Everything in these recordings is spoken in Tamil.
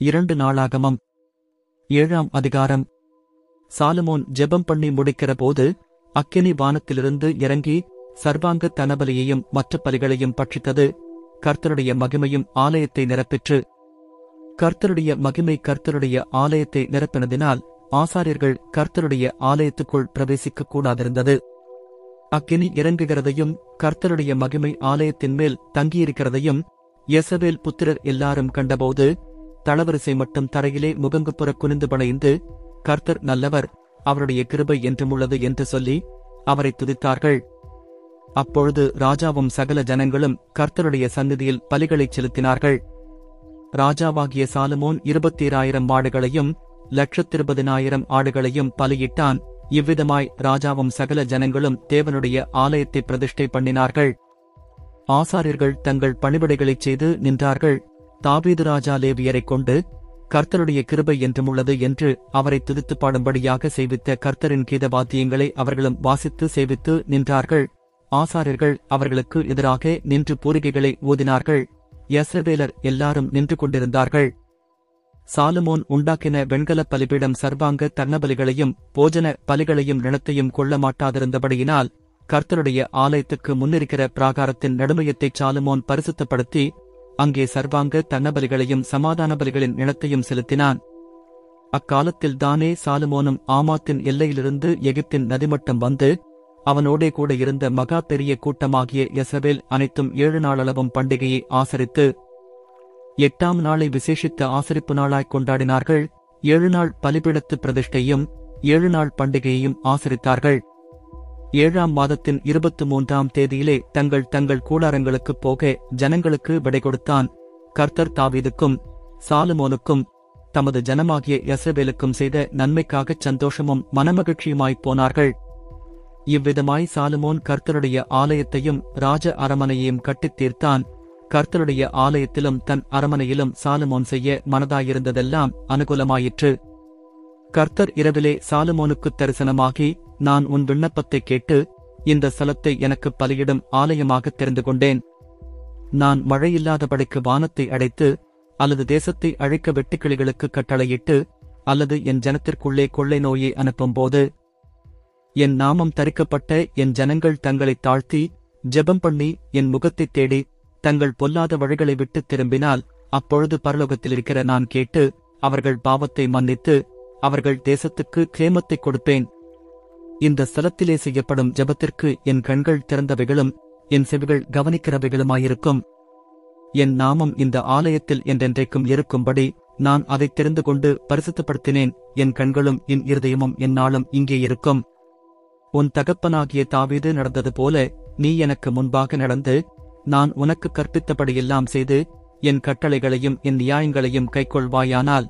இரண்டு நாளாகமம். ஏழாம் அதிகாரம். சாலமோன் ஜெபம் பண்ணி முடிக்கிற போது அக்கினி வானத்திலிருந்து இறங்கி சர்வாங்க தனபலியையும் மற்ற பலிகளையும் பட்சித்தது. கர்த்தருடைய மகிமையும் ஆலயத்தை நிரப்பிற்று. கர்த்தருடைய மகிமை கர்த்தருடைய ஆலயத்தை நிரப்பினதினால் ஆசாரியர்கள் கர்த்தருடைய ஆலயத்துக்குள் பிரவேசிக்க கூடாதிருந்தது. அக்கினி இறங்குகிறதையும் கர்த்தருடைய மகிமை ஆலயத்தின் மேல் தங்கியிருக்கிறதையும் எசவேல் புத்திரர் எல்லாரும் கண்டபோது தளவரிசை மட்டும் தரையிலே முகங்குப்புற குனிந்து பணைந்து கர்த்தர் நல்லவர் அவருடைய கிருபை என்றும் உள்ளது என்று சொல்லி அவரை துதித்தார்கள். அப்பொழுது ராஜாவும் சகல ஜனங்களும் கர்த்தருடைய சந்நிதியில் பலிகளைச் செலுத்தினார்கள். ராஜாவாகிய சாலமோன் இருபத்தீராயிரம் ஆடுகளையும் லட்சத்திருபதினாயிரம் ஆடுகளையும் பலியிட்டான். இவ்விதமாய் ராஜாவும் சகல ஜனங்களும் தேவனுடைய ஆலயத்தை பிரதிஷ்டை பண்ணினார்கள். ஆசாரியர்கள் தங்கள் பணிபடைகளைச் செய்து நின்றார்கள். தாவீது ராஜா லேவியரைக் கொண்டு கர்த்தருடைய கிருபை என்றும் உள்ளது என்று அவரை துதித்து பாடும்படியாக செய்வித்த கர்த்தரின் கீதவாத்தியங்களை அவர்களும் வாசித்து செய்வித்து நின்றார்கள். ஆசாரியர்கள் அவர்களுக்கு எதிராக நின்று பூரிகைகளை ஊதினார்கள். யஸ்ரவேலர் எல்லாரும் நின்று கொண்டிருந்தார்கள். சாலுமோன் உண்டாக்கின வெண்கலப் பலிபீடம் சர்வாங்க தர்ணபலிகளையும் போஜன பலிகளையும் நிலத்தையும் கொள்ள மாட்டாதிருந்தபடியினால் கர்த்தருடைய ஆலயத்துக்கு முன்னிருக்கிற பிராகாரத்தின் நடுமையத்தைச் சாலுமோன் பரிசுத்தப்படுத்தி அங்கே சர்வாங்க தன்னபலிகளையும் சமாதானபலிகளின் நிலத்தையும் செலுத்தினான். அக்காலத்தில் தானே சாலுமோனும் ஆமாத்தின் எல்லையிலிருந்து எகிப்தின் நதிமட்டம் வந்து அவனோடே கூட இருந்த மகா பெரிய கூட்டமாகிய யசபேல் அனைத்தும் ஏழு நாளளவும் பண்டிகையை ஆசரித்து எட்டாம் நாளை விசேஷித்த ஆசரிப்பு நாளாய்க் கொண்டாடினார்கள். ஏழு நாள் பலிபிடத்து பிரதிஷ்டையும் ஏழு நாள் பண்டிகையையும் ஆசரித்தார்கள். ஏழாம் மாதத்தின் இருபத்து மூன்றாம் தேதியிலே தங்கள் தங்கள் கூடாரங்களுக்கு போக ஜனங்களுக்கு விடை கொடுத்தான். கர்த்தர் தாவீதுக்கும் சாலுமோனுக்கும் தமது ஜனமாகிய யசபேலுக்கும் செய்த நன்மைக்காகச் சந்தோஷமும் மனமகிழ்ச்சியுமாய்ப் போனார்கள். இவ்விதமாய் சாலுமோன் கர்த்தருடைய ஆலயத்தையும் ராஜ அரமனையையும் கட்டித் தீர்த்தான். கர்த்தருடைய ஆலயத்திலும் தன் அரமனையிலும் சாலுமோன் செய்ய மனதாயிருந்ததெல்லாம் அனுகூலமாயிற்று. கர்த்தர் இரவிலே சாலுமோனுக்குத் தரிசனமாகி நான் உன் விண்ணப்பத்தைக் கேட்டு இந்த ஸ்தலத்தை எனக்கு பலியிடும் ஆலயமாகத் தெரிந்து கொண்டேன். நான் மழையில்லாதபடிக்கு வானத்தை அடைத்து அல்லது தேசத்தை அழைக்க வெட்டுக்கிளிகளுக்கு கட்டளையிட்டு அல்லது என் ஜனத்திற்குள்ளே கொள்ளை நோயை அனுப்பும்போது என் நாமம் தரிக்கப்பட்ட என் ஜனங்கள் தங்களைத் தாழ்த்தி ஜெபம் பண்ணி என் முகத்தைத் தேடி தங்கள் பொல்லாத வழிகளை விட்டுத் திரும்பினால் அப்பொழுது பரலோகத்தில் இருக்கிற நான் கேட்டு அவர்கள் பாவத்தை மன்னித்து அவர்கள் தேசத்துக்கு கேமத்தை கொடுப்பேன். இந்த ஸ்தலத்திலே செய்யப்படும் ஜெபத்திற்கு என் கண்கள் திறந்தவைகளும் என் செவிகள் கவனிக்கிறவைகளுமாயிருக்கும். என் நாமம் இந்த ஆலயத்தில் என்றென்றைக்கும் இருக்கும்படி நான் அதைத் தெரிந்து கொண்டு பரிசுத்தப்படுத்தினேன். என் கண்களும் என் இருதயமும் என்னாலும் இங்கே இருக்கும். உன் தகப்பனாகிய தாவீது நடந்தது போல நீ எனக்கு முன்பாக நடந்து நான் உனக்கு கற்பித்தபடியெல்லாம் செய்து என் கட்டளைகளையும் என் நியாயங்களையும் கைக்கொள்வாயானால்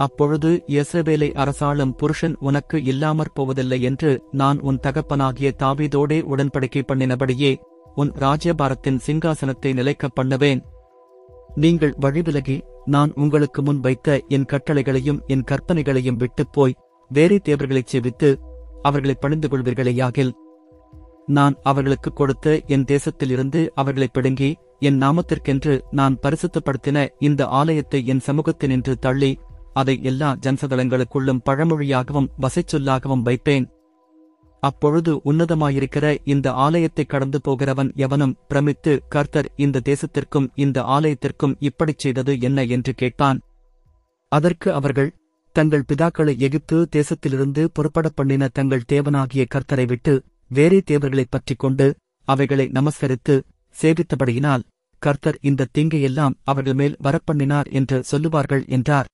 அப்பொழுது யெஸ்ரவேலை அரசாளும் புருஷன் உனக்கு இல்லாமற் போவதில்லை என்று நான் உன் தகப்பனாகிய தாவீதோடே உடன்படிக்கை பண்ணினபடியே உன் ராஜ்யபாரத்தின் சிங்காசனத்தை நிலைக்கப் பண்ணுவேன். நீங்கள் வழிவிலகி நான் உங்களுக்கு முன் வைத்த என் கட்டளைகளையும் என் கற்பனைகளையும் விட்டுப் போய் வேறே தேவர்களைச் செவித்து அவர்களைப் பணிந்து கொள்வீர்களேயாகில் நான் அவர்களுக்குக் கொடுத்த என் தேசத்திலிருந்து அவர்களைப் பிடுங்கி என் நாமத்திற்கென்று நான் பரிசுத்தப்படுத்தின இந்த ஆலயத்தை என் சமூகத்தினின்று தள்ளி அதை எல்லா ஜன்சதளங்களுக்குள்ளும் பழமொழியாகவும் வசைச்சொல்லாகவும் வைப்பேன். அப்பொழுது உன்னதமாயிருக்கிற இந்த ஆலயத்தைக் கடந்து போகிறவன் எவனும் பிரமித்து கர்த்தர் இந்த தேசத்திற்கும் இந்த ஆலயத்திற்கும் இப்படிச் செய்தது என்ன என்று கேட்பான் அதற்கு அவர்கள் தங்கள் பிதாக்களை எகிப்து தேசத்திலிருந்து புறப்படப் பண்ணின தங்கள் தேவனாகிய கர்த்தரை விட்டு வேறே தேவர்களைப் பற்றிக் கொண்டு அவைகளை நமஸ்கரித்து சேவித்தபடியினால் கர்த்தர் இந்த தீங்கையெல்லாம் அவர்கள் மேல் வரப்பண்ணினார் என்று சொல்லுவார்கள் என்றார்.